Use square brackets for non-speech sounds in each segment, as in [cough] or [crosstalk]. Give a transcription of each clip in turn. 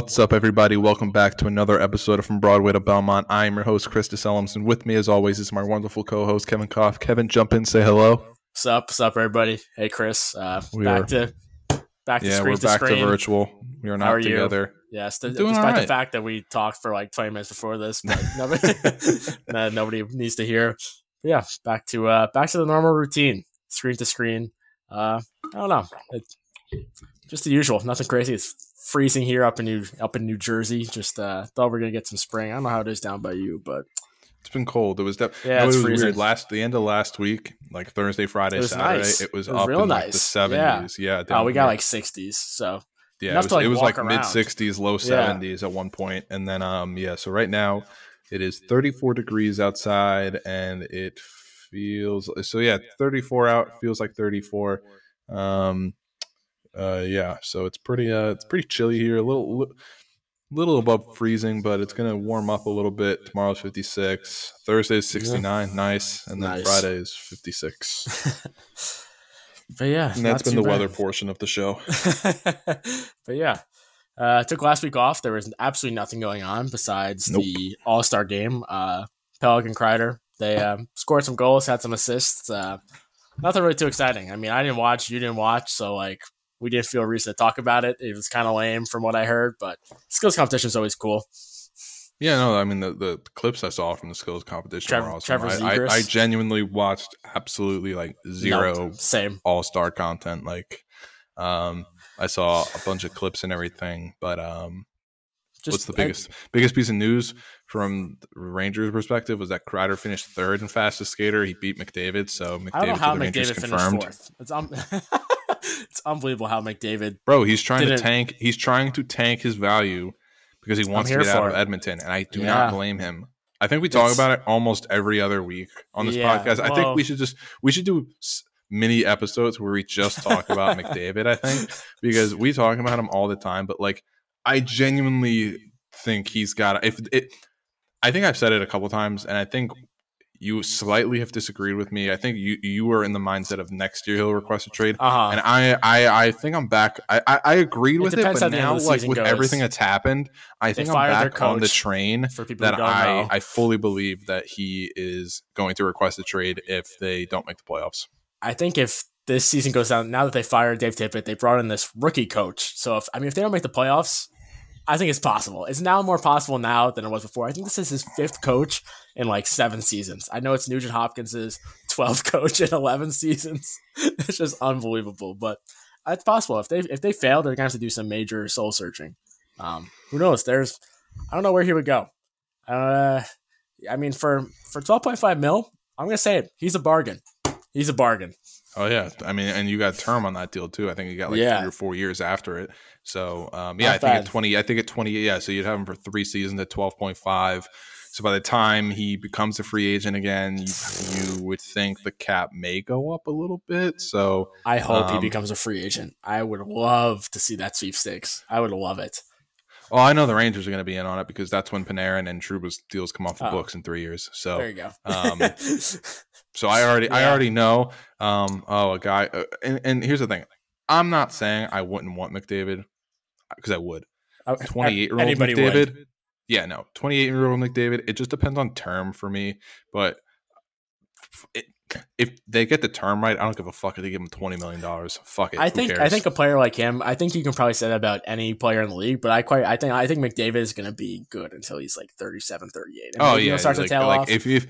What's up, everybody? Welcome back to another episode of From Broadway to Belmont. I am your host, Chris DeSelums, and with me, as always, is my wonderful co-host, Kevin Koff. Kevin, jump in, say hello. What's up? What's up, everybody? Hey, Chris. Uh, we back are, to back to yeah, screen we're to back screen. to virtual. We are not together. Yes, th- despite right. the fact that we talked for like 20 minutes before this, but [laughs] nobody, [laughs] nobody needs to hear. But yeah, back to uh, back to the normal routine, screen to screen. Uh, I don't know. It's just the usual. Nothing crazy. It's freezing here up in New up in New Jersey. Just uh, thought we are gonna get some spring. I don't know how it is down by you, but it's been cold. It was de- yeah, it was freezing. weird. Last the end of last week, like Thursday, Friday, it Saturday, nice. it was, it was up real in nice. like the seventies. Yeah, yeah oh, we got like sixties. So yeah, it was, like, it was like mid sixties, low seventies yeah. at one point, and then um yeah. So right now it is thirty four degrees outside, and it feels so yeah, thirty four out feels like thirty four. Um, uh, yeah, so it's pretty uh, it's pretty chilly here. A little little above freezing, but it's gonna warm up a little bit. Tomorrow's fifty six. Thursday's sixty nine, yeah. nice, and then nice. Friday is fifty six. [laughs] but yeah, and that's been the bad. weather portion of the show. [laughs] but yeah. Uh, took last week off. There was absolutely nothing going on besides nope. the All Star game. Uh, Pelican Kreider, they uh, scored some goals, had some assists. Uh, nothing really too exciting. I mean, I didn't watch, you didn't watch, so like we didn't feel reason to talk about it. It was kind of lame from what I heard, but skills competition is always cool. Yeah, no, I mean the, the clips I saw from the skills competition were awesome. I, I, I, genuinely watched absolutely like zero same all star content. Like, um, I saw a bunch of clips and everything, but um, Just, what's the biggest I, biggest piece of news from Rangers' perspective was that Kreider finished third in fastest skater. He beat McDavid, so McDavid I don't know how McDavid confirmed. finished fourth. [laughs] It's unbelievable how McDavid. Bro, he's trying to tank. He's trying to tank his value because he wants to get out of Edmonton, and I do yeah. not blame him. I think we talk it's, about it almost every other week on this yeah, podcast. I think we should just we should do mini episodes where we just talk about McDavid. I think [laughs] because we talk about him all the time, but like I genuinely think he's got if it. I think I've said it a couple times, and I think you slightly have disagreed with me. I think you you were in the mindset of next year he'll request a trade, uh-huh. and I, I I think I'm back. I I, I agreed it with it, but now like with goes. everything that's happened, I think I'm back on the train that I know. I fully believe that he is going to request a trade if they don't make the playoffs. I think if this season goes down, now that they fired Dave Tippett, they brought in this rookie coach. So if I mean if they don't make the playoffs, I think it's possible. It's now more possible now than it was before. I think this is his fifth coach in like seven seasons. I know it's Nugent Hopkins's 12th [laughs] coach in 11 seasons. [laughs] it's just unbelievable, but it's possible. If they if they fail, they're gonna have to do some major soul searching. Um, who knows? There's I don't know where he would go. Uh, I mean, for for 12.5 mil, I'm gonna say it. He's a bargain. He's a bargain. Oh yeah, I mean, and you got term on that deal too. I think you got like yeah. three or four years after it. So um, yeah, Not I think bad. at twenty, I think at twenty, yeah. So you'd have him for three seasons at twelve point five. So by the time he becomes a free agent again, you, you, would think the cap may go up a little bit. So I hope um, he becomes a free agent. I would love to see that sweepstakes. I would love it. Well, I know the Rangers are going to be in on it because that's when Panarin and Trouba's deals come off the oh, books in three years. So there you go. um, [laughs] so I already, yeah. I already know. Um, oh, a guy, uh, and, and here's the thing: I'm not saying I wouldn't want McDavid because I would. 28 year old McDavid. Would. Yeah, no, 28 year old McDavid. It just depends on term for me, but it, if they get the term right, I don't give a fuck if they give him twenty million dollars. Fuck it. I think I think a player like him, I think you can probably say that about any player in the league. But I quite I think I think McDavid is going to be good until he's like 37, 38. And oh yeah, starts like, to tail like off. If, if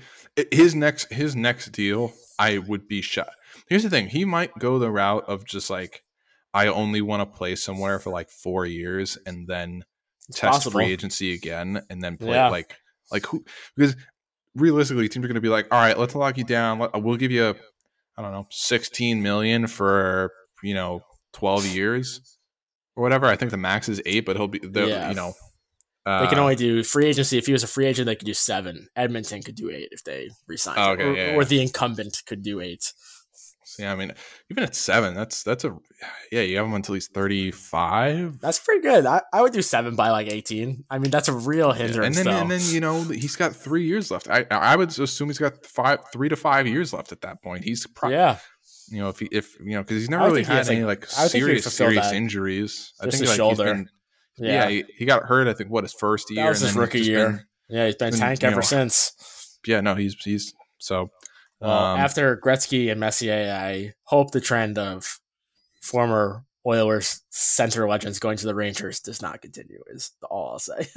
his next his next deal, I would be shut. Here's the thing: he might go the route of just like I only want to play somewhere for like four years and then it's test possible. free agency again and then play yeah. like like who because realistically teams are going to be like all right let's lock you down we'll give you I don't know 16 million for you know 12 years or whatever I think the max is eight but he'll be the yeah. you know uh, they can only do free agency. If he was a free agent, they could do seven. Edmonton could do eight if they resign. Oh, okay, or, yeah, or the incumbent could do eight. Yeah, I mean, even at seven, that's that's a yeah. You have him until he's thirty five. That's pretty good. I, I would do seven by like eighteen. I mean, that's a real hindrance. Yeah, and then though. and then you know he's got three years left. I I would assume he's got five, three to five years left at that point. He's pro- yeah. You know, if he if you know because he's never really had any like, like serious serious that. injuries. Just I think like shoulder. he's been yeah, yeah he, he, got hurt. I think what his first year. That was his rookie year. Been, yeah, he's been tank ever know, since. Yeah, no, he's he's so. Well, um, after Gretzky and Messier, I hope the trend of former Oilers center legends going to the Rangers does not continue. Is all I'll say. [laughs]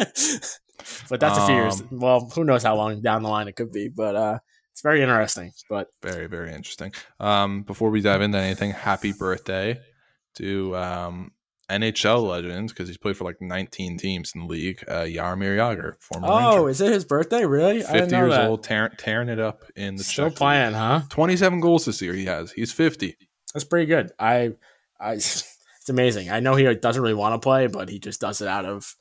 but that's a few years. Um, well, who knows how long down the line it could be, but uh, it's very interesting. But very very interesting. Um, before we dive into anything, happy birthday to um, NHL legend because he's played for like 19 teams in the league. Uh, Jaromir Jagr, former. Oh, Ranger. is it his birthday? Really? 50 years that. old, tearing, tearing it up in the. Still playing, league. huh? 27 goals this year. He has. He's 50. That's pretty good. I, I, [laughs] it's amazing. I know he doesn't really want to play, but he just does it out of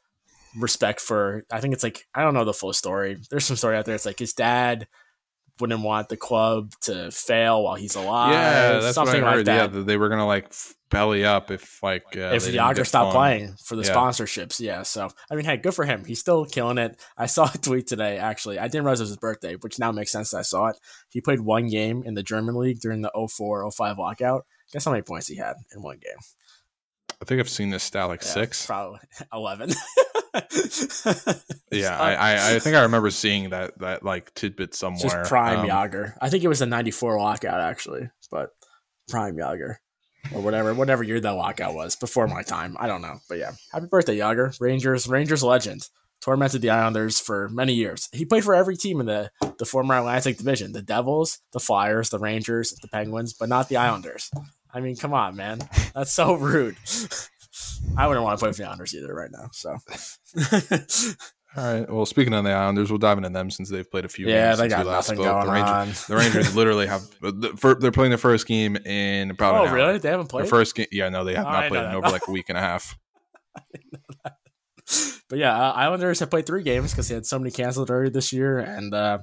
respect for. I think it's like I don't know the full story. There's some story out there. It's like his dad wouldn't want the club to fail while he's alive. Yeah, that's something what I heard. Like that. Yeah, they were gonna like belly up if like uh, if Jagr stopped playing for the yeah. sponsorships. Yeah, so I mean, hey, good for him. He's still killing it. I saw a [laughs] tweet today. Actually, I didn't realize it was his birthday, which now makes sense. I saw it. He played one game in the German league during the 04-05 lockout. Guess how many points he had in one game? I think I've seen this stat like yeah, six, probably [laughs] eleven. [laughs] [laughs] yeah, I, I think I remember seeing that that like tidbit somewhere. Just prime um, Jagr. I think it was the '94 lockout actually, but prime Jagr or whatever, whatever year that lockout was before my time. I don't know, but yeah, happy birthday, Jagr, Rangers, Rangers legend. Tormented the Islanders for many years. He played for every team in the the former Atlantic Division: the Devils, the Flyers, the Rangers, the Penguins, but not the Islanders. I mean, come on, man. That's so [laughs] rude. I wouldn't want to play for the Islanders either right now. So. [laughs] All right. Well, speaking on the Islanders, we'll dive into them since they've played a few. Yeah, they got nothing spoke. going the Rangers, on. The Rangers [laughs] literally have. They're playing their first game in probably. Oh, really? They haven't played. their first game. Yeah, no, they have oh, not played in over like a week and a half. [laughs] but yeah, uh, Islanders have played three games because they had so many canceled already this year, and uh,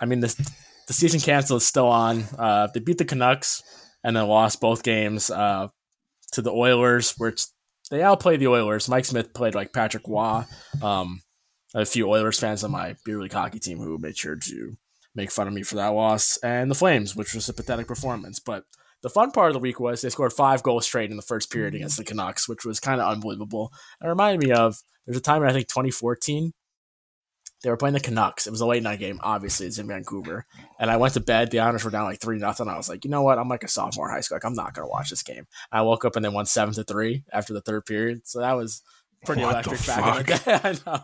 I mean the the season canceled is still on. Uh, they beat the Canucks and then lost both games uh, to the Oilers, which they outplayed the Oilers. Mike Smith played like Patrick Roy. Um, a few Oilers fans on my beer league hockey team who made sure to make fun of me for that loss, and the Flames, which was a pathetic performance. But the fun part of the week was they scored five goals straight in the first period against the Canucks, which was kind of unbelievable. It reminded me of there's a time in I think 2014 they were playing the Canucks. It was a late night game. Obviously, it's in Vancouver. And I went to bed. The Islanders were down like three nothing. I was like, you know what? I'm like a sophomore in high school. Like, I'm not gonna watch this game. I woke up and they won seven to three after the third period. So that was pretty what electric back in the day. [laughs] I know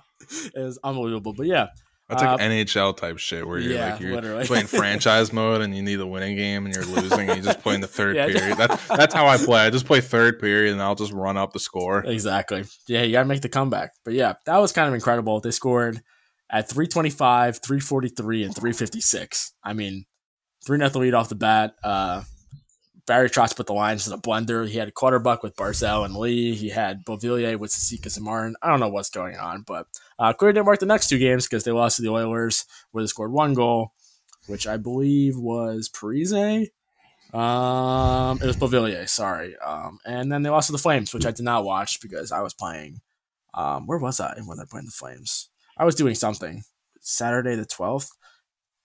it was unbelievable. But yeah, that's like uh, NHL type shit where you're yeah, like you're literally. playing [laughs] franchise mode and you need a winning game and you're losing and you just play in the [laughs] third yeah, period. That's that's how I play. I just play third period and I'll just run up the score. Exactly. Yeah, you gotta make the comeback. But yeah, that was kind of incredible. They scored at 325, 343, and 356. I mean, 3 nothing lead off the bat. Uh, Barry Trotz put the lines in a blender. He had a Clutterbuck with Barzal and Lee. He had Beauvillier with Cizikas and Martin. I don't know what's going on, but uh, clearly didn't work the next two games because they lost to the Oilers, where they scored one goal, which I believe was Parise. Um, it was Beauvillier, sorry. Um, and then they lost to the Flames, which I did not watch because I was playing. Um, where was I when they playing the Flames? I was doing something. Saturday the 12th.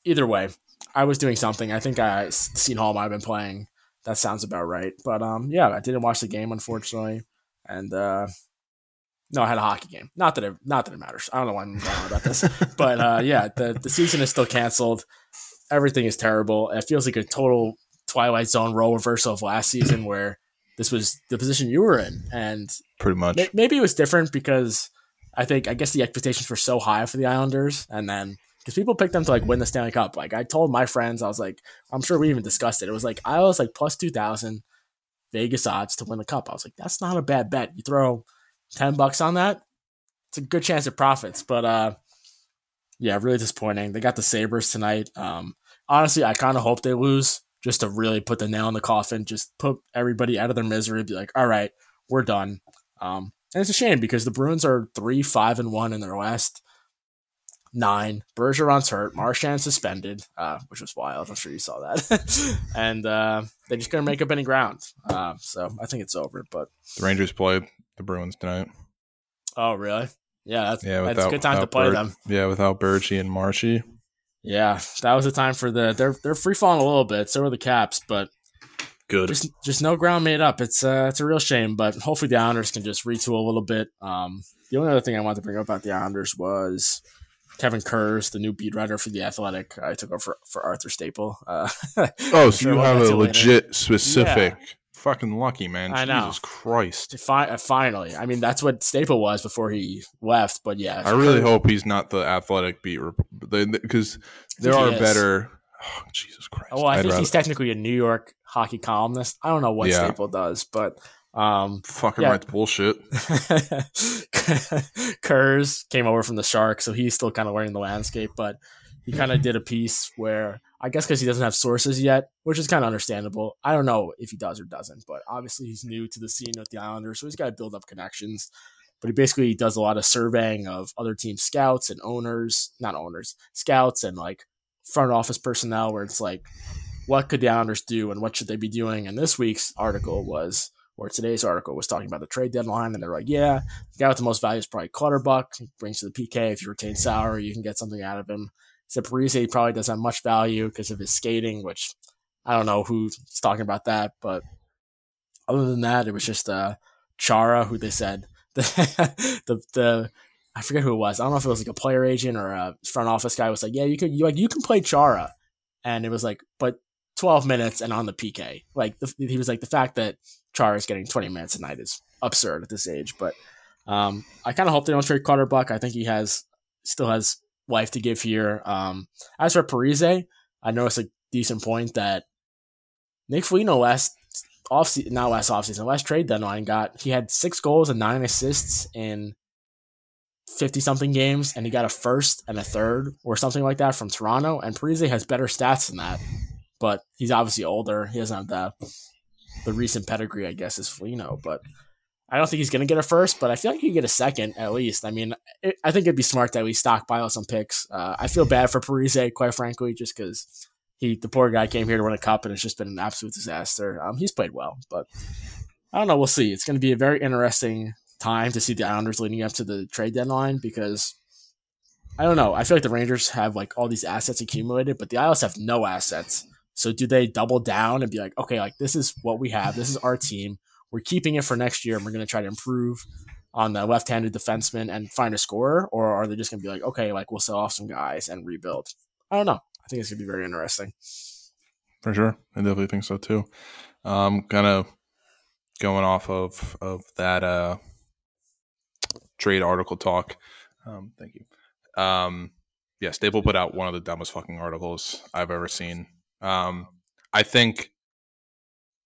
Either way, I was doing something. I think I seen Hall I've been playing. That sounds about right. But um, yeah, I didn't watch the game unfortunately, and uh, no, I had a hockey game. Not that it, not that it matters. I don't know why I'm going on about this, [laughs] but uh, yeah, the the season is still canceled. Everything is terrible. It feels like a total Twilight Zone role reversal of last season, where this was the position you were in, and pretty much maybe it was different because I think I guess the expectations were so high for the Islanders, and then because people picked them to like win the Stanley Cup. Like I told my friends, I was like, I'm sure we even discussed it. It was like I was like plus two thousand Vegas odds to win the cup. I was like, that's not a bad bet. You throw ten bucks on that, it's a good chance of profits. But uh, yeah, really disappointing. They got the Sabres tonight. Um, honestly, I kind of hope they lose just to really put the nail in the coffin, just put everybody out of their misery. Be like, all right, we're done. Um, and it's a shame because the Bruins are three, five, and one in their last nine. Bergeron's hurt. Marchand suspended, uh, which was wild. I'm sure you saw that. [laughs] and uh, they just couldn't make up any ground. Uh, so I think it's over. But the Rangers play the Bruins tonight. Oh, really? Yeah, that's, yeah, without, that's a good time to play them. Yeah, without Bergie and Marshy. Yeah, that was the time for the. They're they're free falling a little bit. So are the Caps, but Good. Just, just no ground made up. It's uh, it's a real shame, but hopefully the Islanders can just retool a little bit. Um, the only other thing I wanted to bring up about the Islanders was Kevin Kurz, the new beat writer for the Athletic. I took over for, for Arthur Staple. Uh, [laughs] oh, so you have a legit later. specific. Yeah. Fucking lucky man! I know. Jesus Christ! Fi- uh, finally, I mean that's what Staple was before he left. But yeah, I really hope he's not the athletic beat because there are better. Oh, Jesus Christ! Oh, well, I I'd think rather... he's technically a New York hockey columnist. I don't know what yeah. Staple does, but um, Fucking yeah. writes bullshit. [laughs] Kurz came over from the Sharks, so he's still kind of learning the landscape. But he kind of did a piece where I guess because he doesn't have sources yet, which is kind of understandable. I don't know if he does or doesn't, but obviously he's new to the scene with the Islanders, so he's got to build up connections. But he basically does a lot of surveying of other team scouts and owners, not owners, scouts and like front office personnel, where it's like, what could the Islanders do and what should they be doing? And this week's article was or today's article was talking about the trade deadline, and they're like, yeah, the guy with the most value is probably Clutterbuck. He brings to the PK. If you retain salary, you can get something out of him. Except Parise probably doesn't have much value because of his skating, which I don't know who's talking about that. But other than that, it was just uh, Chara, who they said [laughs] the, the the I forget who it was. I don't know if it was like a player agent or a front office guy was like, yeah, you could you like you can play Chara, and it was like, but 12 minutes and on the PK. Like the, he was like the fact that Chara is getting 20 minutes a night is absurd at this age. But um, I kind of hope they don't trade Clutterbuck. I think he has still has life to give here. Um, as for Parise, I noticed a decent point that Nick Foligno last off not last offseason, last trade deadline got he had six goals and nine assists in 50 something games and he got a first and a third or something like that from Toronto and Parise has better stats than that but he's obviously older he doesn't have the the recent pedigree, I guess, is Foligno. But I don't think he's going to get a first, but I feel like he could get a second at least. I mean, it, I think it'd be smart that we stockpile some picks. Uh, I feel bad for Parise, quite frankly, just because he, the poor guy, came here to win a cup and it's just been an absolute disaster. Um, he's played well, but I don't know. We'll see. It's going to be a very interesting time to see the Islanders leading up to the trade deadline because I don't know. I feel like the Rangers have like all these assets accumulated, but the Isles have no assets. So do they double down and be like, okay, like this is what we have. This is our team. We're keeping it for next year and we're going to try to improve on the left-handed defenseman and find a scorer, or are they just going to be like, okay, like we'll sell off some guys and rebuild? I don't know. I think it's going to be very interesting. For sure, I definitely think so too. Um, kind of going off of of that uh trade article talk. Um, thank you. Um, yeah, Staple put out one of the dumbest fucking articles I've ever seen um, I think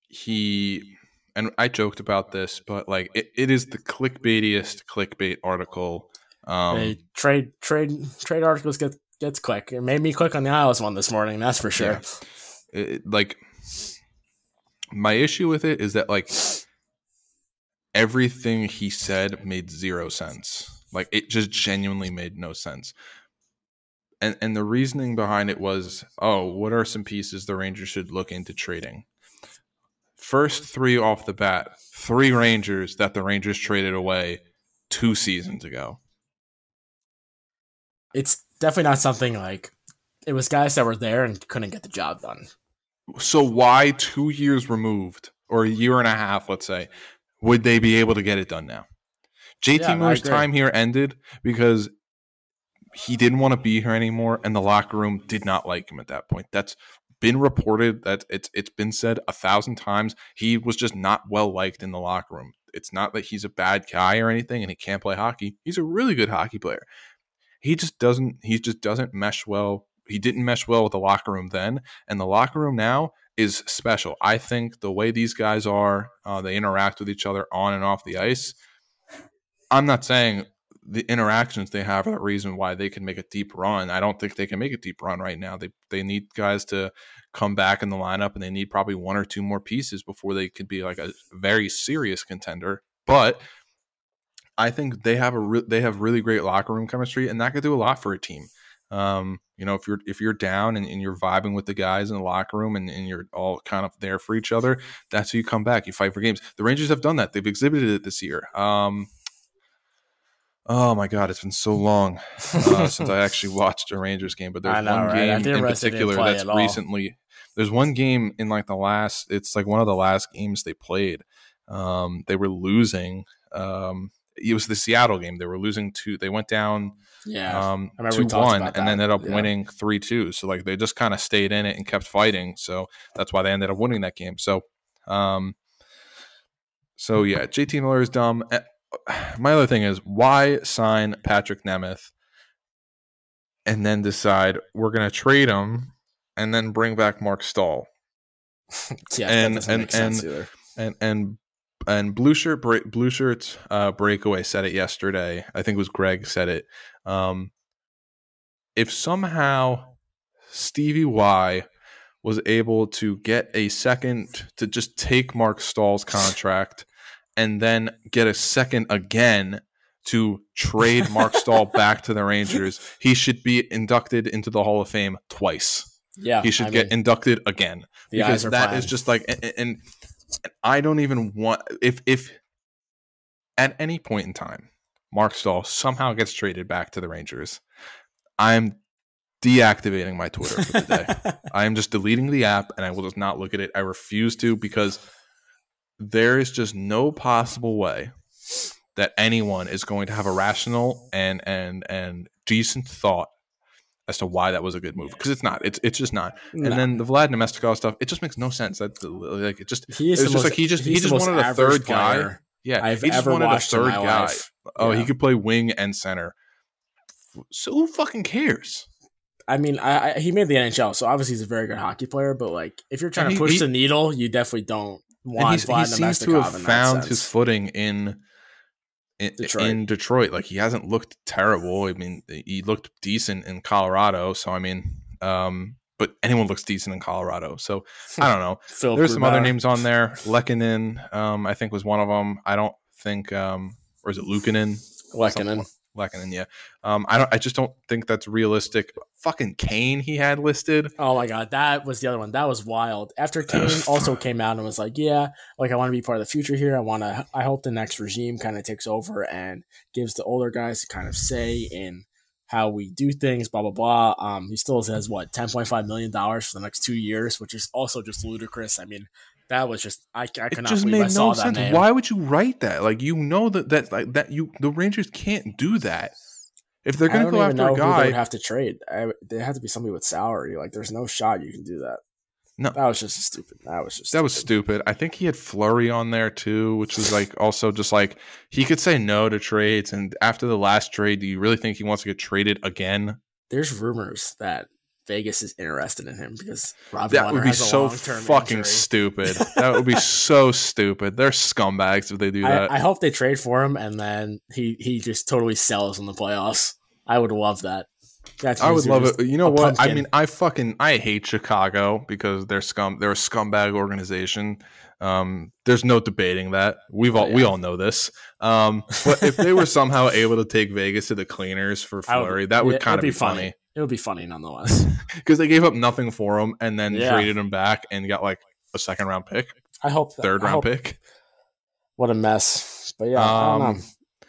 he and I joked about this, but like it, it is the clickbaitiest clickbait article. Um, hey, trade trade trade articles get gets click. It made me click on the Isles one this morning. That's for sure. Yeah. It, like my issue with it is that like everything he said made zero sense. Like it just genuinely made no sense and and the reasoning behind it was, oh, what are some pieces the Rangers should look into trading? First three off the bat, three Rangers that the Rangers traded away two seasons ago. It's definitely not something like it was guys that were there and couldn't get the job done. So why two years removed or a year and a half, let's say, would they be able to get it done now? JT yeah, Moore's time here ended because he didn't want to be here anymore, and the locker room did not like him at that point. That's been reported. That it's it's been said a thousand times. He was just not well liked in the locker room. It's not that he's a bad guy or anything, and he can't play hockey. He's a really good hockey player. He just doesn't. He just doesn't mesh well. He didn't mesh well with the locker room then, and the locker room now is special. I think the way these guys are, uh, they interact with each other on and off the ice. I'm not saying the interactions they have are the reason why they can make a deep run. I don't think they can make a deep run right now. They they need guys to come back in the lineup, and they need probably one or two more pieces before they could be like a very serious contender. But I think they have a re- they have really great locker room chemistry, and that could do a lot for a team. Um, you know, if you're if you're down and, and, you're vibing with the guys in the locker room and, and you're all kind of there for each other, that's how you come back. You fight for games. The Rangers have done that. They've exhibited it this year. Um, Oh my god, it's been so long uh, since I actually [laughs] watched a Rangers game. But there's know, one right? game in particular that's recently there's one game in like the last. It's like one of the last games they played. Um, they were losing. Um, it was the Seattle game. They were losing two. They went down. Yeah, um, two one, and then ended up yeah. winning three two. So like they just kind of stayed in it and kept fighting. So that's why they ended up winning that game. So, um, so yeah, JT Miller is dumb. Eh, my other thing is why sign Patrick Nemeth and then decide we're going to trade him and then bring back Mark Staal. [laughs] yeah, and and and, and and and blue shirt break, blue shirts uh, breakaway said it yesterday. I think it was Greg said it. Um, if somehow Stevie Y was able to get a second to just take Mark Staal's contract and then get a second again to trade Mark Staal [laughs] back to the Rangers, he should be inducted into the Hall of Fame twice. Yeah, he should I get mean, inducted again because that is just like and, and I don't even want if if at any point in time Mark Staal somehow gets traded back to the Rangers, I'm deactivating my Twitter for the day. [laughs] I am just deleting the app and I will just not look at it. I refuse to because there is just no possible way that anyone is going to have a rational and and and decent thought as to why that was a good move because it's not. It's it's just not. No. And then the Vlad Namestnikov stuff, it just makes no sense. That like it just he is just most, like he just he just wanted a third guy. Yeah, I've he just wanted a third guy. Life. Oh, yeah. he could play wing and center. So who fucking cares? I mean, I, I, he made the NHL, so obviously he's a very good hockey player. But like, if you're trying to push he, the needle, you definitely don't want Vlad he seems to have found his footing in in Detroit. in Detroit. Like he hasn't looked terrible. I mean, he looked decent in Colorado. So I mean, um, but anyone looks decent in Colorado. So [laughs] I don't know. There's some other names on there. Lehkonen, um, I think was one of them. I don't think, um, or is it Luukkonen? Lehkonen. Lehkonen, yeah. Um, I don't. I just don't think that's realistic. Fucking Kane, he had listed. Oh my god, that was the other one. That was wild. After Kane also came out and was like, "Yeah, like I want to be part of the future here. I want to. I hope the next regime kind of takes over and gives the older guys kind of say in how we do things." Blah blah blah. Um, he still has what ten point five million dollars for the next two years, which is also just ludicrous. I mean, that was just I, I could it just made no sense. Why would you write that? Like you know that that like that you the Rangers can't do that. If they're going to go after a guy, they would have to trade. I, they have to be somebody with salary. Like there's no shot you can do that. No, that was just stupid. That was just that stupid. was stupid. I think he had Fleury on there too, which was like also just like he could say no to trades. And after the last trade, do you really think he wants to get traded again? There's rumors that Vegas is interested in him because Robbie that would be so fucking injury. stupid. that would be so [laughs] stupid. They're scumbags if they do that. I, I, hope they trade for him and then he he just totally sells in the playoffs. I would love that. That's I would love it. You know what? Pumpkin. I mean, I fucking I hate Chicago because they're scum. They're a scumbag organization. Um, there's no debating that. We've all oh, yeah. we all know this. Um, but if they were somehow able to take Vegas to the cleaners for [laughs] Fleury, would, that would yeah, kind of be, be funny. funny. It would be funny nonetheless. [laughs] Because they gave up nothing for him and then yeah. traded him back and got like a second round pick. I hope that, third I round hope, pick. What a mess. But yeah, um,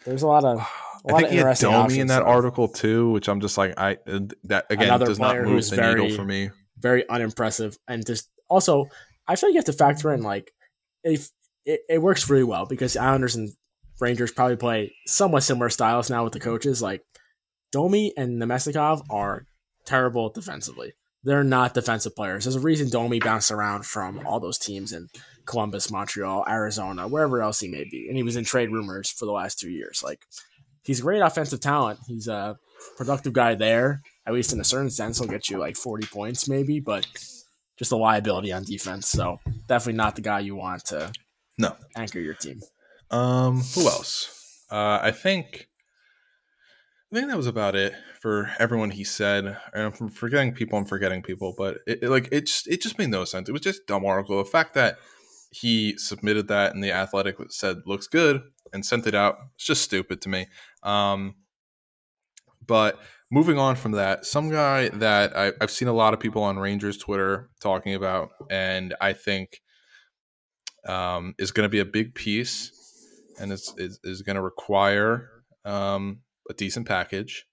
There's a lot of. A lot I think he had Domi in that article too, which I'm just like, I that again Another does not move the very, needle for me. Very unimpressive, and just also, I feel like you have to factor in like if it, it works really well because Islanders and Rangers probably play somewhat similar styles now with the coaches. Like Domi and Namestnikov are terrible defensively. They're not defensive players. There's a reason Domi bounced around from all those teams in Columbus, Montreal, Arizona, wherever else he may be. And he was in trade rumors for the last two years. Like, he's a great offensive talent. He's a productive guy there, at least in a certain sense. He'll get you like 40 points, maybe, but just a liability on defense. So, definitely not the guy you want to no anchor your team. Um, who else? Uh, I think I think that was about it for everyone he said. And I'm forgetting people, I'm forgetting people, but it, it, like it just it just made no sense. It was just dumb article. The fact that he submitted that and the athletic said looks good and sent it out, it's just stupid to me. Um, but moving on from that, some guy that I, have seen a lot of people on Rangers Twitter talking about, and I think um, is going to be a big piece and is, is, is going to require um, a decent package,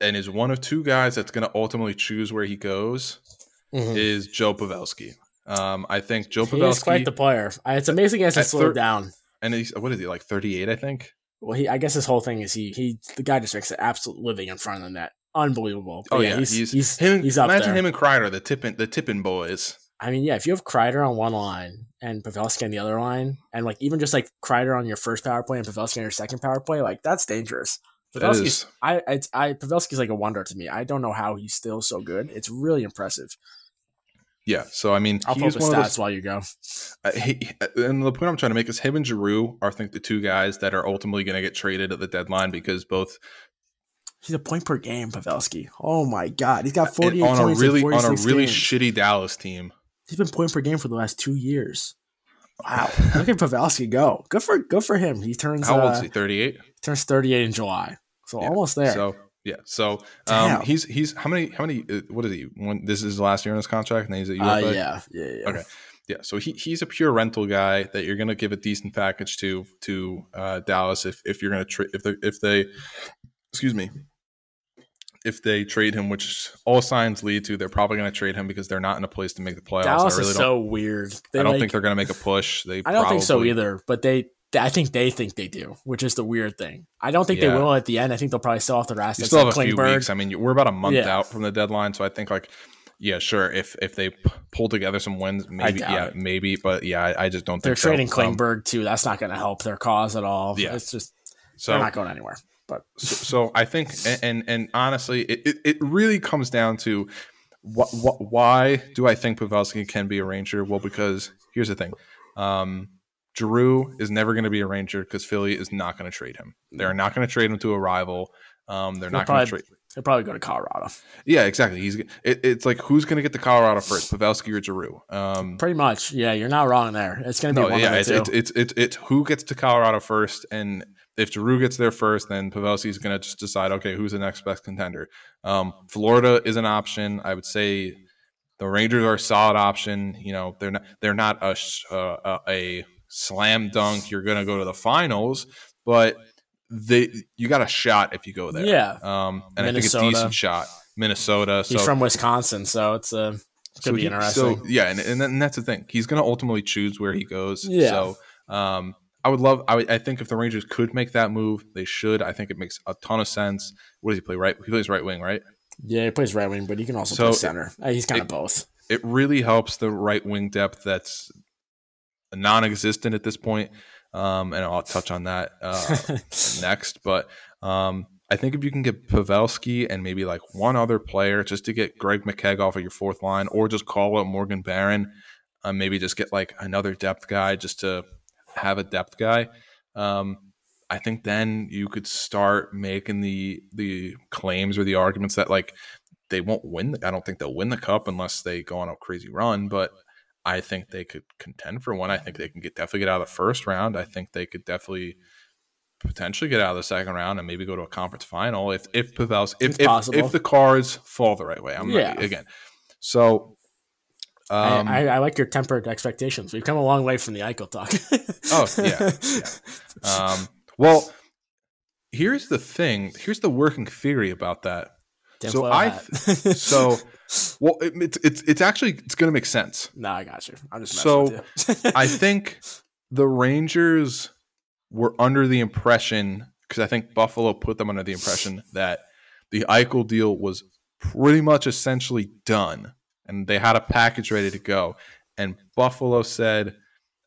and is one of two guys that's going to ultimately choose where he goes. mm-hmm. is Joe Pavelski. Um, I think Joe Pavelski is quite the player. It's amazing as he slowed thir- down. And he's what is he like thirty eight? I think. Well, he I guess his whole thing is he he the guy just makes an absolute living in front of the net. Unbelievable. But oh yeah, he's he's he's, him, he's up Imagine there. him and Kreider, the tipping the tipping boys. I mean, yeah, if you have Kreider on one line and Pavelski on the other line, and like even just like Kreider on your first power play and Pavelski on your second power play, like that's dangerous. Pavelski's I it's I Pavelski's like a wonder to me. I don't know how he's still so good. It's really impressive. Yeah, so I mean, I'll he's one stats those, while you go. Uh, he, and the point I'm trying to make is him and Giroux are, I think, the two guys that are ultimately going to get traded at the deadline because both. He's a point per game, Pavelski. Oh my god, he's got 48 on points a really on a really shitty Dallas team. He's been point per game for the last two years. Wow, [laughs] look at Pavelski go. Good for good for him. He turns. How old is uh, he? 38. Turns 38 in July, so yeah. almost there. So yeah. So um, he's he's how many how many uh, what is he? When this is his last year in his contract, and he's at UFA. Uh, yeah, yeah, yeah. Okay. Yeah, so he, he's a pure rental guy that you're going to give a decent package to to uh, Dallas if, if you're going to trade if they if they excuse me if they trade him, which all signs lead to, they're probably going to trade him because they're not in a place to make the playoffs. Dallas I really is so weird. They I don't like, think they're going to make a push. They I don't probably, think so either. But they, I think they think they do, which is the weird thing. I don't think yeah. they will at the end. I think they'll probably sell off the assets. You still have a few weeks. I mean, we're about a month yeah. out from the deadline, so I think like. Yeah, sure. If if they pull together some wins, maybe yeah, it. maybe. But yeah, I, I just don't. Think they're trading so. Klingberg too. That's not going to help their cause at all. Yeah, it's just so, they're not going anywhere. But [laughs] so, so I think, and, and, and honestly, it, it, really comes down to what, what, why do I think Pavelski can be a Ranger? Well, because here's the thing. Um, Giroux is never going to be a Ranger because Philly is not going to trade him. They're not going to trade him to a rival. Um, they're He'll not going to trade. He'll probably go to Colorado. Yeah, exactly. He's it, it's like who's going to get to Colorado first, Pavelski or Giroux? Um, Pretty much. Yeah, you're not wrong there. It's going to be no, yeah. It's, it's, it's it's it's who gets to Colorado first, and if Giroux gets there first, then Pavelski is going to just decide, okay, who's the next best contender. Um, Florida is an option. I would say the Rangers are a solid option. You know, they're not they're not a uh, a slam dunk. You're going to go to the finals, but they you got a shot if you go there. Yeah. Um, and Minnesota. I think it's a decent shot. Minnesota. He's from Wisconsin, so it's a. Uh, it's gonna so be he, interesting. So yeah, and, and, that's the thing. He's gonna ultimately choose where he goes. Yeah. So um, I would love. I, I think if the Rangers could make that move, they should. I think it makes a ton of sense. What does he play? Right, he plays right wing, right? Yeah, he plays right wing, but he can also so play center. Uh, He's kind of both. It really helps the right wing depth that's non-existent at this point. Um, and I'll touch on that uh, [laughs] next. But um, I think if you can get Pavelski and maybe like one other player just to get Greg McKegg off of your fourth line, or just call up Morgan Barron, uh, maybe just get like another depth guy just to have a depth guy, um, I think then you could start making the the claims or the arguments that like they won't win. The, I don't think they'll win the cup unless they go on a crazy run, but I think they could contend for one. I think they can get definitely get out of the first round. I think they could definitely potentially get out of the second round and maybe go to a conference final if if Pavel's if if, if, the cards fall the right way. I'm yeah. Again. So um, I, I, I, like your tempered expectations. We've come a long way from the Eichel talk. [laughs] oh yeah, yeah. Um, well, here's the thing. Here's the working theory about that. so I, so [laughs] well, it, it's it's it's actually it's going to make sense. No, I got you. I'm just so. I think the Rangers were under the impression because I think Buffalo put them under the impression that the Eichel deal was pretty much essentially done and they had a package ready to go. And Buffalo said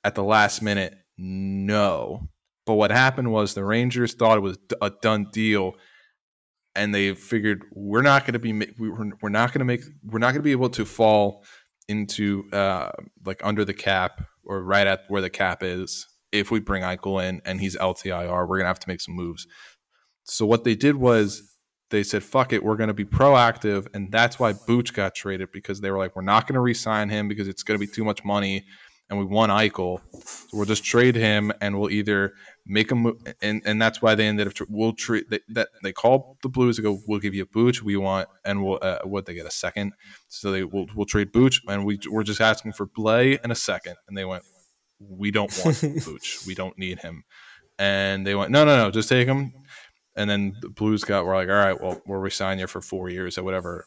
at the last minute, no. But what happened was the Rangers thought it was a done deal, and they figured we're not going to be we're we're not going to make we're not going to be able to fall into uh, like under the cap or right at where the cap is if we bring Eichel in and he's LTIR. We're going to have to make some moves. So what they did was they said, fuck it, we're going to be proactive. And that's why Booch got traded because they were like, we're not going to re sign him because it's going to be too much money. And we won Eichel. So we'll just trade him and we'll either make him. And, and that's why they ended up, we'll treat they, that. They called the Blues to go, we'll give you a Booch. We want, and we'll, uh, what they get a second. So they will, we'll trade Booch. And we, we're just asking for Blais and a second. And they went, we don't want [laughs] Booch. We don't need him. And they went, no, no, no, just take him and then the Blues got were like, all right, well, we'll resign you for four years or whatever.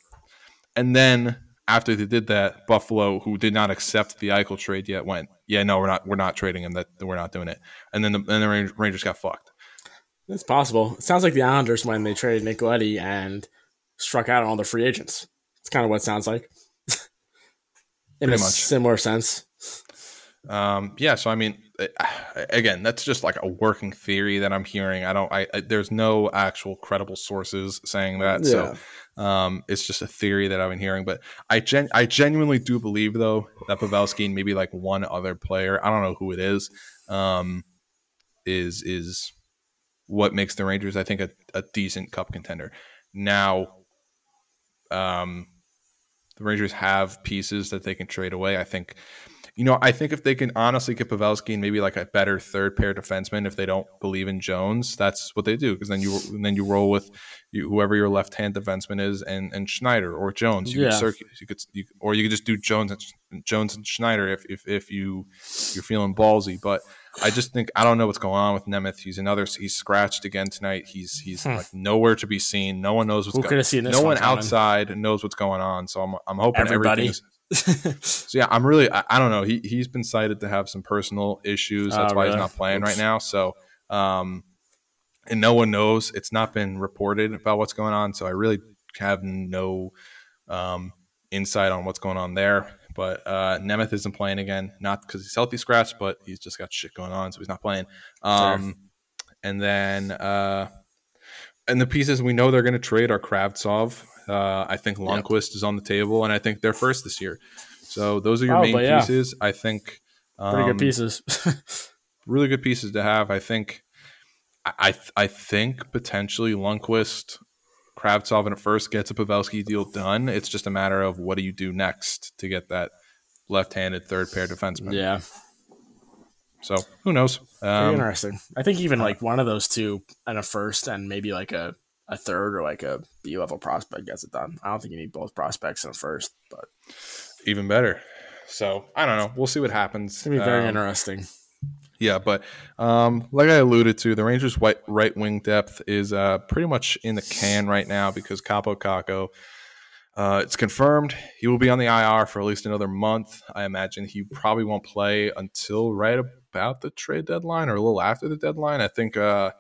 And then after they did that, Buffalo, who did not accept the Eichel trade yet, went, "Yeah, no, we're not, we're not trading him. That we're not doing it." And then the, then the Rangers got fucked. It's possible. It sounds like the Islanders when they traded Nick Leddy and struck out on all the free agents. It's kind of what it sounds like. [laughs] In Pretty a much. similar sense. Um, yeah, so I mean, eh, [sighs] again, that's just like a working theory that I'm hearing. I don't, I, I there's no actual credible sources saying that. Yeah. So, um, it's just a theory that I've been hearing. But I gen, I genuinely do believe though that Pavelski and maybe like one other player, I don't know who it is, um, is is what makes the Rangers, I think, a, a decent Cup contender. Now, um, the Rangers have pieces that they can trade away. I think you know, I think if they can honestly get Pavelski and maybe like a better third pair defenseman, if they don't believe in Jones, that's what they do because then you then you roll with you, whoever your left hand defenseman is and and Schneider or Jones. You yeah. could circuit, you could you, or you could just do Jones and Jones and Schneider if if if you you're feeling ballsy. But I just think I don't know what's going on with Nemeth. He's another. He's scratched again tonight. He's he's hmm. like nowhere to be seen. No one knows what's going. on. No one, one outside knows what's going on. So I'm I'm hoping Everybody. [laughs] so yeah, I'm really I, I, don't know. He he's been cited to have some personal issues. That's oh, why really? he's not playing right now. So um, and no one knows. It's not been reported about what's going on. So I really have no um, insight on what's going on there. But uh, Nemeth isn't playing again, not because he's healthy scratch, but he's just got shit going on, so he's not playing. Um. And then uh, and the pieces we know they're going to trade are Kravtsov uh, I think Lundkvist yep. is on the table, and I think they're first this year. So those are your oh, main yeah. pieces. I think um, pretty good um, pieces. [laughs] really good pieces to have. I think. I I think potentially Lundkvist, Kravtsov, and at first gets a Pavelski deal done. It's just a matter of what do you do next to get that left-handed third pair defenseman. Yeah. So who knows? Um, interesting. I think even like one of those two and a first and maybe like a a third or like a B level prospect gets it done. I don't think you need both prospects in a first, but even better. So I don't know. We'll see what happens. It's gonna be very um, interesting. Yeah, but um, like I alluded to, the Rangers' white right wing depth is uh, pretty much in the can right now because Kaapo Kakko. Uh, it's confirmed he will be on the IR for at least another month. I imagine he probably won't play until right about the trade deadline or a little after the deadline. I think uh,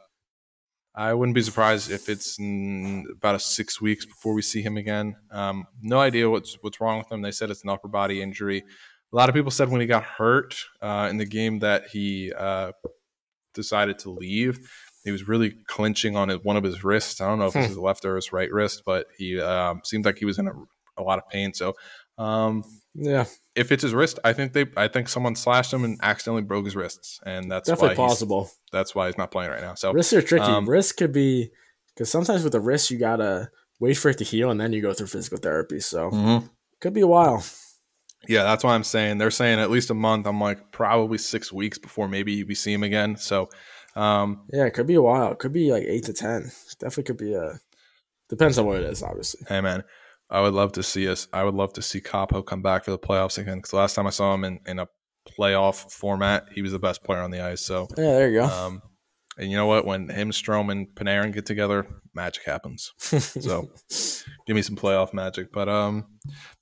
I wouldn't be surprised if it's about a six weeks before we see him again. Um, no idea what's what's wrong with him. They said it's an upper body injury. A lot of people said when he got hurt uh, in the game that he uh, decided to leave. He was really clenching on his, one of his wrists. I don't know if it's hmm. his left or his right wrist, but he um, seemed like he was in a, a lot of pain. So um, yeah, if it's his wrist, I think they, I think someone slashed him and accidentally broke his wrists, and that's definitely possible. That's why he's not playing right now. So wrists are tricky. Um, wrists could be because sometimes with the wrist you gotta wait for it to heal and then you go through physical therapy. So mm-hmm. could be a while. Yeah, that's why I'm saying they're saying at least a month. I'm like probably six weeks before maybe we see him again. So um, yeah, it could be a while. It could be like eight to ten. Definitely could be a depends on what it is, obviously. Hey man, I would love to see us. I would love to see Kaapo come back for the playoffs again. Because last time I saw him in, in a playoff format, he was the best player on the ice. So yeah, there you go. Um, and you know what? When him, Strome, and Panarin get together, magic happens. [laughs] so give me some playoff magic. But um,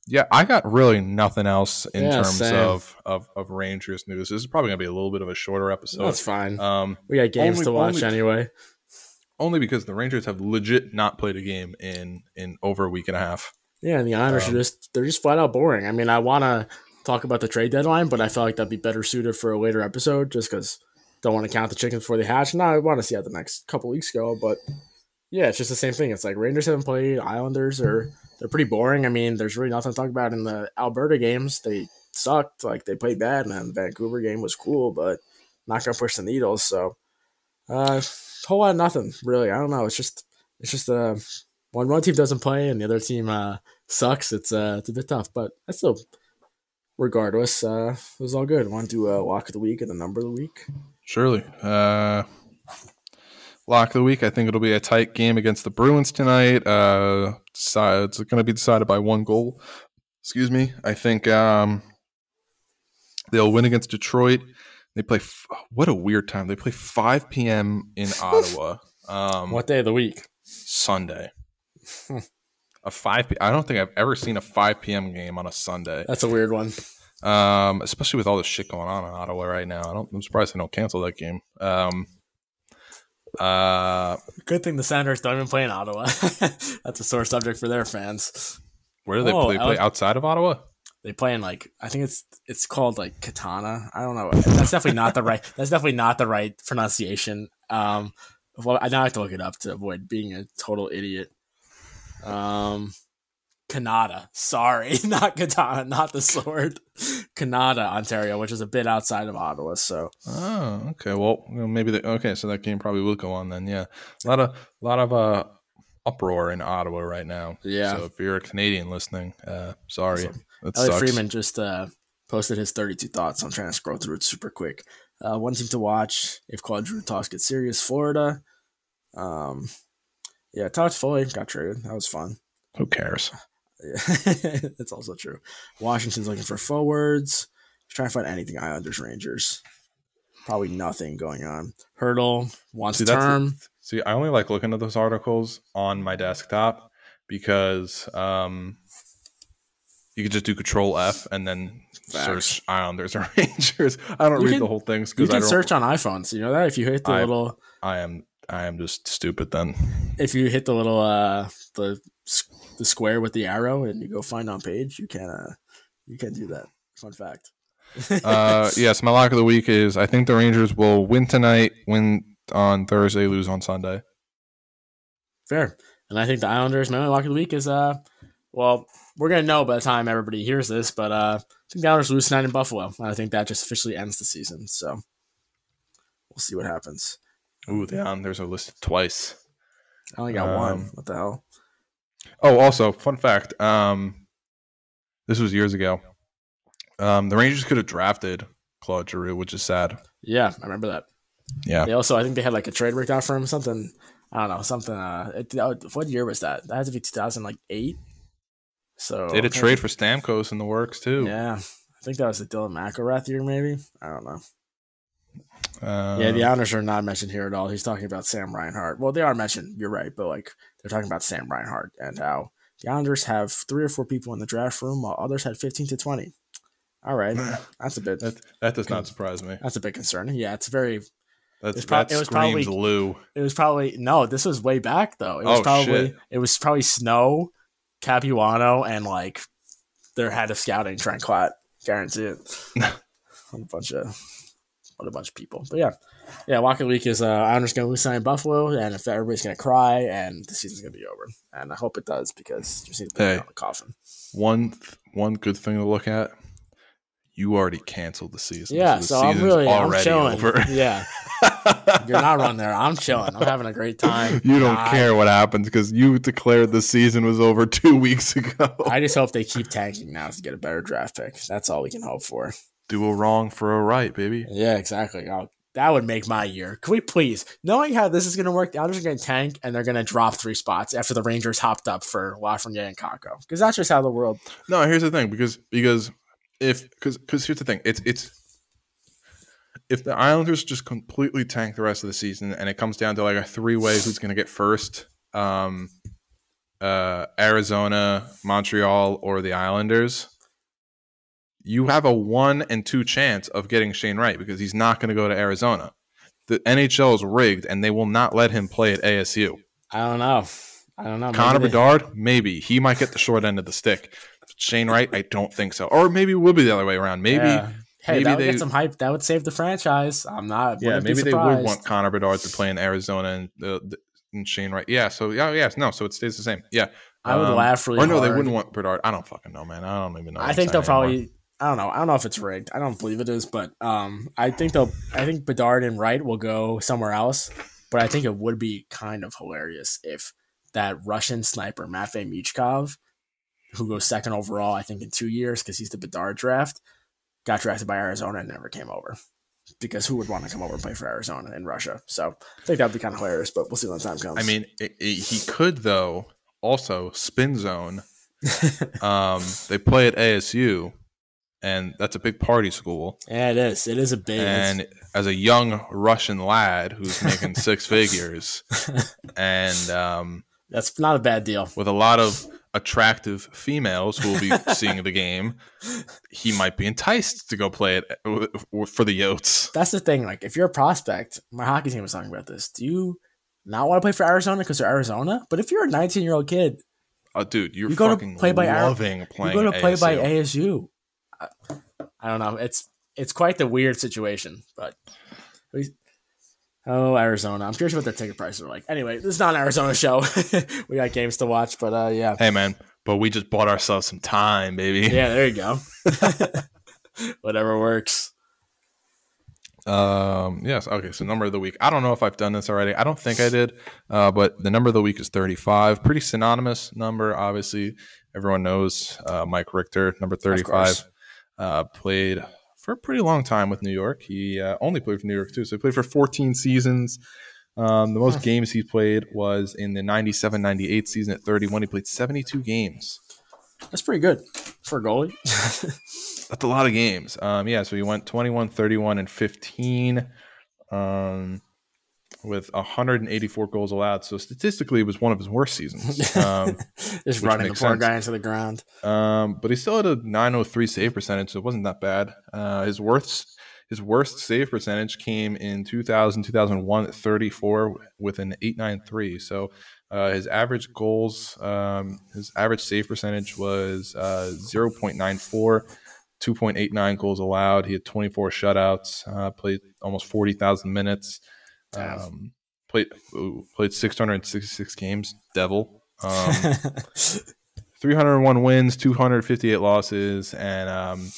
yeah, I got really nothing else in yeah, terms of, of of Rangers news. This is probably gonna be a little bit of a shorter episode. That's fine. Um, we got games only, to watch only, anyway. Only because the Rangers have legit not played a game in in over a week and a half. Yeah, and the Islanders um, are just they're just flat out boring. I mean, I want to talk about the trade deadline, but I felt like that'd be better suited for a later episode, just because don't want to count the chickens before they hatch. Now I want to see how the next couple weeks go, but yeah, it's just the same thing. It's like Rangers haven't played, Islanders are they're pretty boring. I mean, there's really nothing to talk about in the Alberta games. They sucked, like they played bad, and the Vancouver game was cool, but not gonna push the needles. So, uh, whole lot of nothing really. I don't know. It's just it's just a uh, when one team doesn't play and the other team uh, sucks, it's uh, it's a bit tough. But I still, regardless, uh, it was all good. Want to do a lock of the week and the number of the week? Surely. Uh, lock of the week. I think it'll be a tight game against the Bruins tonight. Uh, it's going to be decided by one goal. Excuse me. I think um, they'll win against Detroit. They play. F- what a weird time. They play 5 p.m. in [laughs] Ottawa. Um, what day of the week? Sunday. A five. I don't think I've ever seen a five p.m. game on a Sunday. That's a weird one. Um, especially with all the shit going on in Ottawa right now. I don't. I'm surprised they don't cancel that game. Um, uh, good thing the Senators don't even play in Ottawa. [laughs] That's a sore subject for their fans. Where do they oh, play? Play outside of Ottawa? They play in like I think it's it's called like Katana. I don't know. That's definitely not the right. That's definitely not the right pronunciation. Um, well, I now have to look it up to avoid being a total idiot. Um, Kanata. Sorry, [laughs] not katana, not the sword. Kanata, Ontario, which is a bit outside of Ottawa. So. Oh, okay. Well, maybe the okay. So that game probably will go on then. Yeah, a lot of a lot of uh uproar in Ottawa right now. Yeah. So if you're a Canadian listening, uh, sorry. Awesome. Elliotte Friedman just uh, posted his 32 thoughts. I'm trying to scroll through it super quick. Uh, one team to watch if Giroux talks get serious. Florida. Um, yeah, Toffoli got traded. That was fun. Who cares? Yeah, [laughs] that's also true. Washington's looking for forwards. Trying to find anything Islanders Rangers. Probably nothing going on. Hertl wants see, term. see, I only like looking at those articles on my desktop because um, you could just do Control F and then Facts. search Islanders or [laughs] Rangers. I don't you read can, the whole things because you can search on iPhones. You know that if you hit the I, little, I am I am just stupid. Then if you hit the little uh the the square with the arrow and you go find on page, you can uh you can do that. Fun fact. uh [laughs] yes, my lock of the week is I think the Rangers will win tonight, win on Thursday, lose on Sunday. Fair. And I think the Islanders, my only lock of the week is uh well, we're gonna know by the time everybody hears this, but uh, I think the Islanders lose tonight in Buffalo. I think that just officially ends the season. So we'll see what happens. Ooh, the There's a list twice. I only got um, one. What the hell? Oh, also, fun fact. Um, this was years ago. Um, the Rangers could have drafted Claude Giroux, which is sad. Yeah, I remember that. Yeah. They also, I think they had like a trade worked out for him. Something. I don't know. Something. Uh, it, uh, what year was that? That had to be two thousand like eight. So they had a trade for Stamkos in the works too. Yeah, I think that was the Dylan McIlrath year, maybe. I don't know. Uh, yeah, the honors are not mentioned here at all. He's talking about Sam Reinhart. Well, they are mentioned. You're right, but like they're talking about Sam Reinhart and how the Islanders have three or four people in the draft room, while others had 15 to 20. All right, that's a bit. That, that does not surprise me. That's a bit concerning. Yeah, it's very. That's, pro- that it was probably Lou. It was probably no. This was way back though. It was oh, probably shit. it was probably snow Capuano and like their head of scouting, Trent Klatt. Guarantee it. [laughs] a bunch of what a bunch of people. But yeah. Yeah, Walker Week is uh I'm just gonna lose sign Buffalo and if everybody's gonna cry and the season's gonna be over. And I hope it does because just need to put hey, on the coffin. One one good thing to look at you already canceled the season. Yeah, so, so I'm really I'm chilling. Over. [laughs] Yeah, you're not running there. I'm chilling. I'm having a great time. [laughs] You don't care what happens because you declared the season was over [laughs] two weeks ago. I just hope they keep tanking now to get a better draft pick. That's all we can hope for. Do a wrong for a right, baby. Yeah, exactly. I'll, that would make my year. Can we please, knowing how this is going to work, the Islanders are going to tank and they're going to drop three spots after the Rangers hopped up for Lafreniere and Kakko because that's just how the world. No, here's the thing because because if because because here's the thing it's it's if the Islanders just completely tank the rest of the season and it comes down to like a three way who's going to get first, um, uh, Arizona, Montreal, or the Islanders, you have a one and two chance of getting Shane Wright because he's not going to go to Arizona. The NHL is rigged and they will not let him play at ASU. I don't know. I don't know. Connor maybe Bedard, maybe he might get the short end of the stick. Shane Wright, I don't think so. Or maybe it will be the other way around. Maybe. Yeah. Hey, maybe that would they, get some hype. That would save the franchise. I'm not. Yeah, maybe they would want Connor Bedard to play in Arizona and, uh, and Shane Wright. Yeah. So yeah, yes, no. So it stays the same. Yeah. I would um, laugh really. Or no, hard. they wouldn't want Bedard. I don't fucking know, man. I don't even know. I think they'll probably. I don't know. I don't know if it's rigged. I don't believe it is, but um, I think they'll. I think Bedard and Wright will go somewhere else. But I think it would be kind of hilarious if that Russian sniper Matvey Michkov who goes second overall, I think, in two years because he's the Bedard draft, got drafted by Arizona and never came over. Because who would want to come over and play for Arizona in Russia? So I think that would be kind of hilarious, but we'll see when the time comes. I mean, it, it, he could, though, also spin zone. [laughs] um, they play at ASU, and that's a big party school. Yeah, it is. It is a big. And as a young Russian lad who's making [laughs] six figures, and um, that's not a bad deal. With a lot of attractive females who will be [laughs] seeing the game, he might be enticed to go play it uh, for the Yotes. That's the thing. Like, if you're a prospect, my hockey team was talking about this. Do you not want to play for Arizona because they're Arizona? But if you're a 19 year old kid, oh, dude, you're, you're going to play by loving playing. You're going to play ASU. by ASU. I, don't know. It's it's quite the weird situation, but Oh, Arizona. I'm curious what their ticket prices are like. Anyway, this is not an Arizona show. [laughs] we got games to watch, but uh, yeah. Hey, man, but we just bought ourselves some time, baby. Yeah, there you go. [laughs] [laughs] Whatever works. Um. Yes. Okay. So number of the week. I don't know if I've done this already. I don't think I did. Uh, but the number of the week is 35. Pretty synonymous number. Obviously, everyone knows uh, Mike Richter, number 35. Uh, played for a pretty long time with New York. He uh, only played for New York too, so he played for 14 seasons. Um, the most games he played was in the 97-98 season at 31. He played 72 games. That's pretty good for a goalie. [laughs] [laughs] That's a lot of games. Um, yeah, so he went 21, 31, and 15. Um, with 184 goals allowed. So statistically, it was one of his worst seasons. [laughs] Um, Just running the poor sense. guy into the ground. Um, but he still had a 903 save percentage, so it wasn't that bad. Uh, his worst his worst save percentage came in 2000 2001 at 34 with an 893. So uh, his average goals, um, his average save percentage was uh, 0.94. 2.89 goals allowed. He had 24 shutouts, uh, played almost 40,000 minutes. Um, played ooh, played 666 games. Devil. Um, [laughs] 301 wins, 258 losses, and um,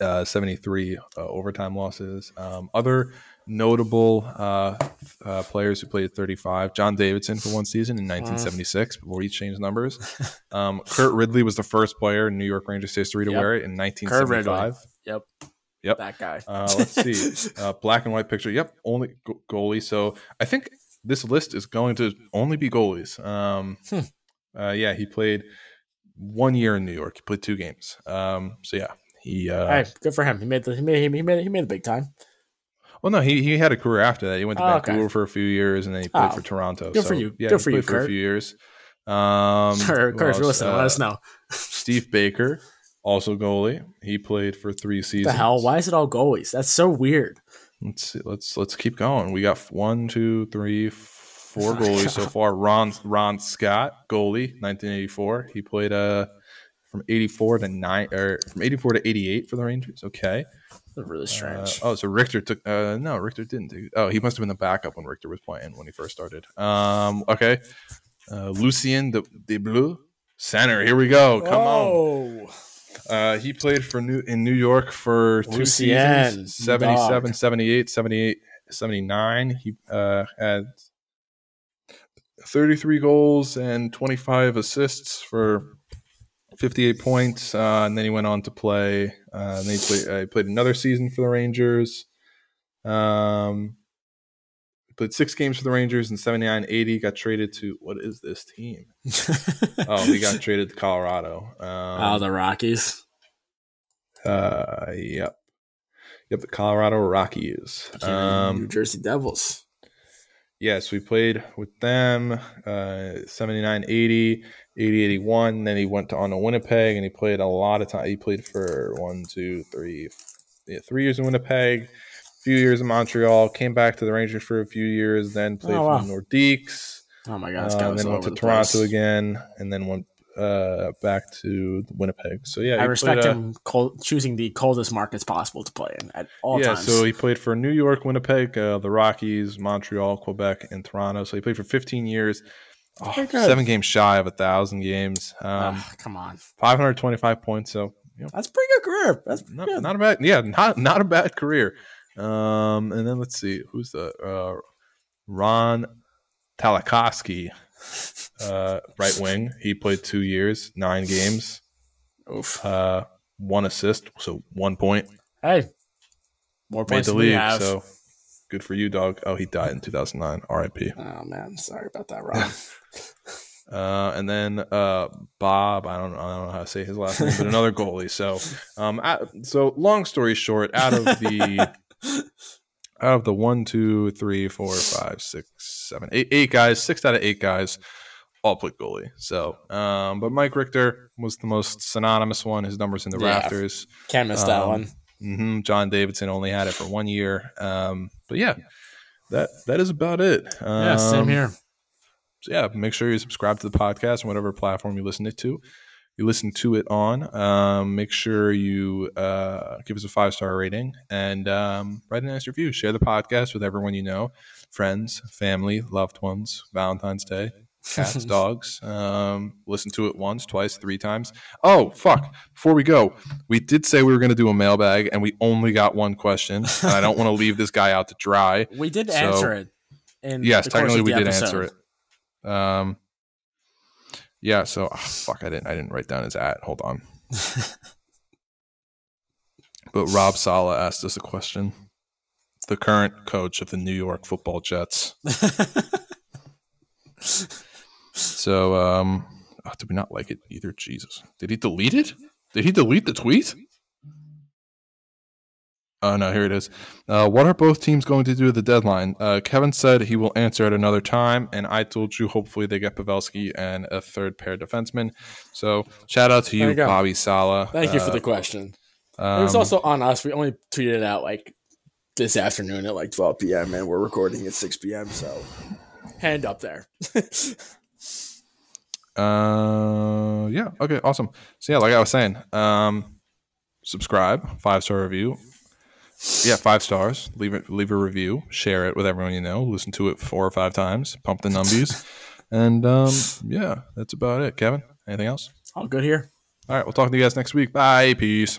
uh, 73 uh, overtime losses. Um, other notable uh, uh, players who played 35 John Davidson for one season in 1976 before he changed numbers. Um, Curt Ridley was the first player in New York Rangers history to yep. wear it in 1975. Yep. Yep. That guy. uh, let's see. [laughs] Uh, black and white picture. Yep. Only go- goalie. So I think this list is going to only be goalies. Um, hmm. uh, yeah, he played one year in New York. He played two games. Um, so yeah, he. Uh, hey, good for him. He made the he made he made he made the big time. Well, no, he, he had a career after that. He went to oh, Vancouver okay. for a few years, and then he played oh, for Toronto. Good so, for you. Yeah, good for you, for Curt. a few years. Um, [laughs] Curt, Curt, listen, uh, let us know. [laughs] Steve Baker, also goalie. He played for three seasons. The hell? Why is it all goalies? That's so weird. Let's see. Let's let's keep going. We got one, two, three, four [laughs] goalies so far. Ron Ron Scott, goalie, 1984. He played uh from 84 to nine or from 84 to 88 for the Rangers. Okay. That's really strange. Uh, oh, so Richter took. Uh, no, Richter didn't. Do, oh, he must have been the backup when Richter was playing when he first started. Um. Okay. Uh, Lucien de, de Bleu, center. Here we go. Come oh. on. Uh, he played for New in New York for two Lucien, seasons 77, dog. 78, 78, 79. He uh, had 33 goals and 25 assists for 58 points. Uh, and then he went on to play. Uh, and then he played, uh, he played another season for the Rangers. Um, played six games for the Rangers in 79 80. Got traded to what is this team? [laughs] oh, he got traded to Colorado. Um, oh, the Rockies. Uh, yep. Yep, the Colorado Rockies. Um, New Jersey Devils. Yes, we played with them uh, 79 80, 80 81. Then he went to on to Winnipeg and he played a lot of time. He played for one, two, three, yeah, three years in Winnipeg few years in Montreal, came back to the Rangers for a few years, then played oh, wow. for the Nordiques. Oh my God! Uh, then went to the Toronto place. again, and then went uh, back to Winnipeg. So yeah, I respect played, him cold, choosing the coldest markets possible to play in at all yeah, times. so he played for New York, Winnipeg, uh, the Rockies, Montreal, Quebec, and Toronto. So he played for 15 years. Oh, seven games shy of a thousand games. Um, come on, 525 points. So you know, that's pretty good career. That's not, not, a bad, yeah, not not a bad career. Um, and then let's see who's the uh, Ron Talakoski, uh, right wing. He played two years, nine games. Oof. Uh, one assist, so one point. Hey, more points Made the league, so good for you, dog. Oh, he died in 2009. R.I.P. Oh man, sorry about that, Ron. [laughs] Uh, and then uh, Bob, I don't know, I don't know how to say his last name, but another goalie. So, um, so long story short, out of the [laughs] out of the one, two, three, four, five, six, seven, eight, eight guys, six out of eight guys all put goalie. So, um, but Mike Richter was the most synonymous one. His numbers in the yeah, rafters. Can't miss um, that one. Mm-hmm. John Davidson only had it for one year. Um, but yeah, that that is about it. yeah, same um, here. So yeah, make sure you subscribe to the podcast on whatever platform you listen it to. You listen to it on. Um, make sure you uh, give us a five star rating and um, write a nice review. Share the podcast with everyone you know, friends, family, loved ones. Valentine's Day, cats, [laughs] dogs. Um, listen to it once, twice, three times. Oh, fuck. Before we go, we did say we were going to do a mailbag and we only got one question. and I don't want to [laughs] leave this guy out to dry. We did so, answer it. yes, technically we did answer it. Um, yeah, so oh, fuck, I didn't I didn't write down his at. Hold on. [laughs] but Rob Sala asked us a question. The current coach of the New York Football Jets. [laughs] So, um, oh, did we not like it either? Jesus, did he delete it? Did he delete the tweet? Oh no, here it is. Uh, what are both teams going to do at the deadline? Uh, Kevin said he will answer at another time, and I told you hopefully they get Pavelski and a third pair defenseman. So shout out to you, you Bobby Sala. Thank uh, you for the uh, question. Um, it was um, also on us. We only tweeted it out like this afternoon at like 12 p.m. and we're recording at 6 p.m. So hand up there. [laughs] Uh, yeah. Okay. Awesome. So yeah, like I was saying, um, subscribe, five star review. Yeah, five stars. Leave it. Leave a review. Share it with everyone you know. Listen to it four or five times. Pump the numbies. and um, yeah, that's about it. Kevin, anything else? All good here. All right. We'll talk to you guys next week. Bye. Peace.